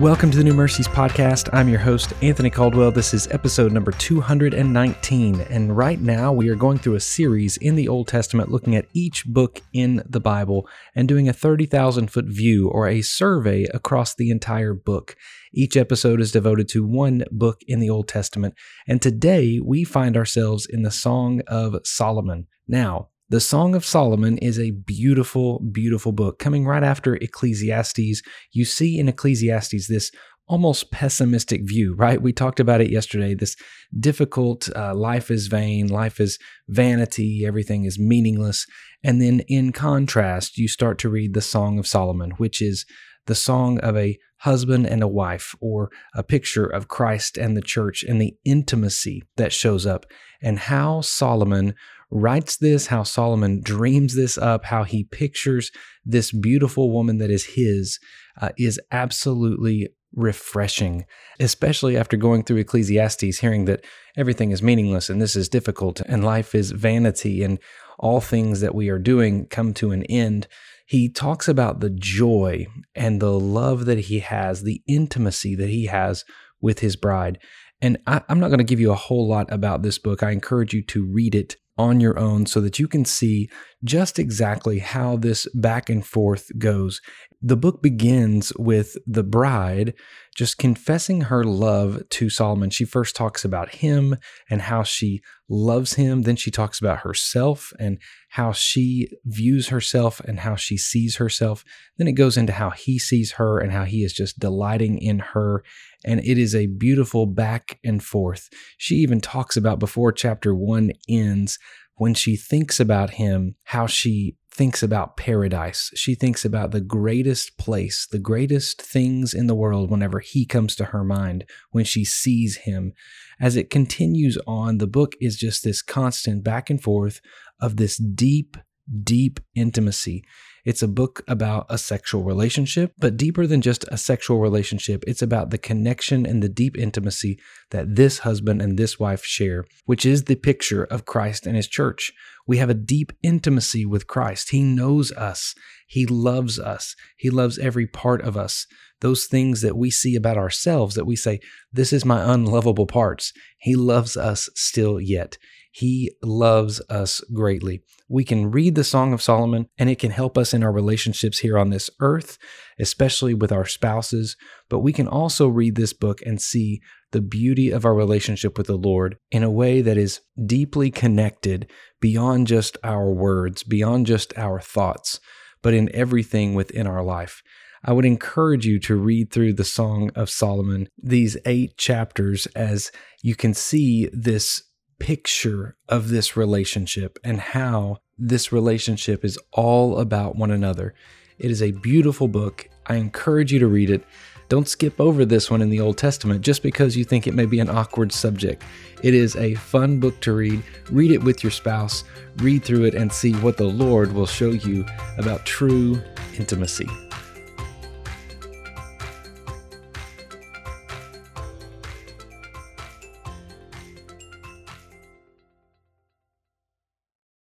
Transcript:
Welcome to the New Mercies Podcast. I'm your host, Anthony Caldwell. This is episode number 219. And right now, we are going through a series in the Old Testament looking at each book in the Bible and doing a 30,000 foot view or a survey across the entire book. Each episode is devoted to one book in the Old Testament. And today, we find ourselves in the Song of Solomon. Now, the Song of Solomon is a beautiful, beautiful book coming right after Ecclesiastes. You see in Ecclesiastes this almost pessimistic view, right? We talked about it yesterday. This difficult uh, life is vain, life is vanity, everything is meaningless. And then in contrast, you start to read the Song of Solomon, which is the song of a husband and a wife, or a picture of Christ and the church and the intimacy that shows up, and how Solomon writes this, how Solomon dreams this up, how he pictures this beautiful woman that is his, uh, is absolutely refreshing, especially after going through Ecclesiastes, hearing that everything is meaningless and this is difficult and life is vanity and all things that we are doing come to an end. He talks about the joy and the love that he has, the intimacy that he has with his bride. And I, am not going to give you a whole lot about this book. I encourage you to read it on your own so that you can see just exactly how this back and forth goes. The book begins with the bride just confessing her love to Solomon. She first talks about him and how she loves him. Then she talks about herself and how she views herself and how she sees herself. Then it goes into how he sees her and how he is just delighting in her. And it is a beautiful back and forth. She even talks about before chapter one ends when she thinks about him, how she thinks about paradise. She thinks about the greatest place, the greatest things in the world whenever he comes to her mind, when she sees him. As it continues on, the book is just this constant back and forth of this deep, deep intimacy. It's a book about a sexual relationship, but deeper than just a sexual relationship, it's about the connection and the deep intimacy that this husband and this wife share, which is the picture of Christ and his church. We have a deep intimacy with Christ. He knows us, He loves us, He loves every part of us. Those things that we see about ourselves that we say, This is my unlovable parts. He loves us still yet. He loves us greatly. We can read the Song of Solomon, and it can help us in our relationships here on this earth, especially with our spouses. But we can also read this book and see the beauty of our relationship with the Lord in a way that is deeply connected beyond just our words, beyond just our thoughts, but in everything within our life. I would encourage you to read through the Song of Solomon, these eight chapters, as you can see this picture of this relationship and how this relationship is all about one another. It is a beautiful book. I encourage you to read it. Don't skip over this one in the Old Testament just because you think it may be an awkward subject. It is a fun book to read. Read it with your spouse, read through it, and see what the Lord will show you about true intimacy.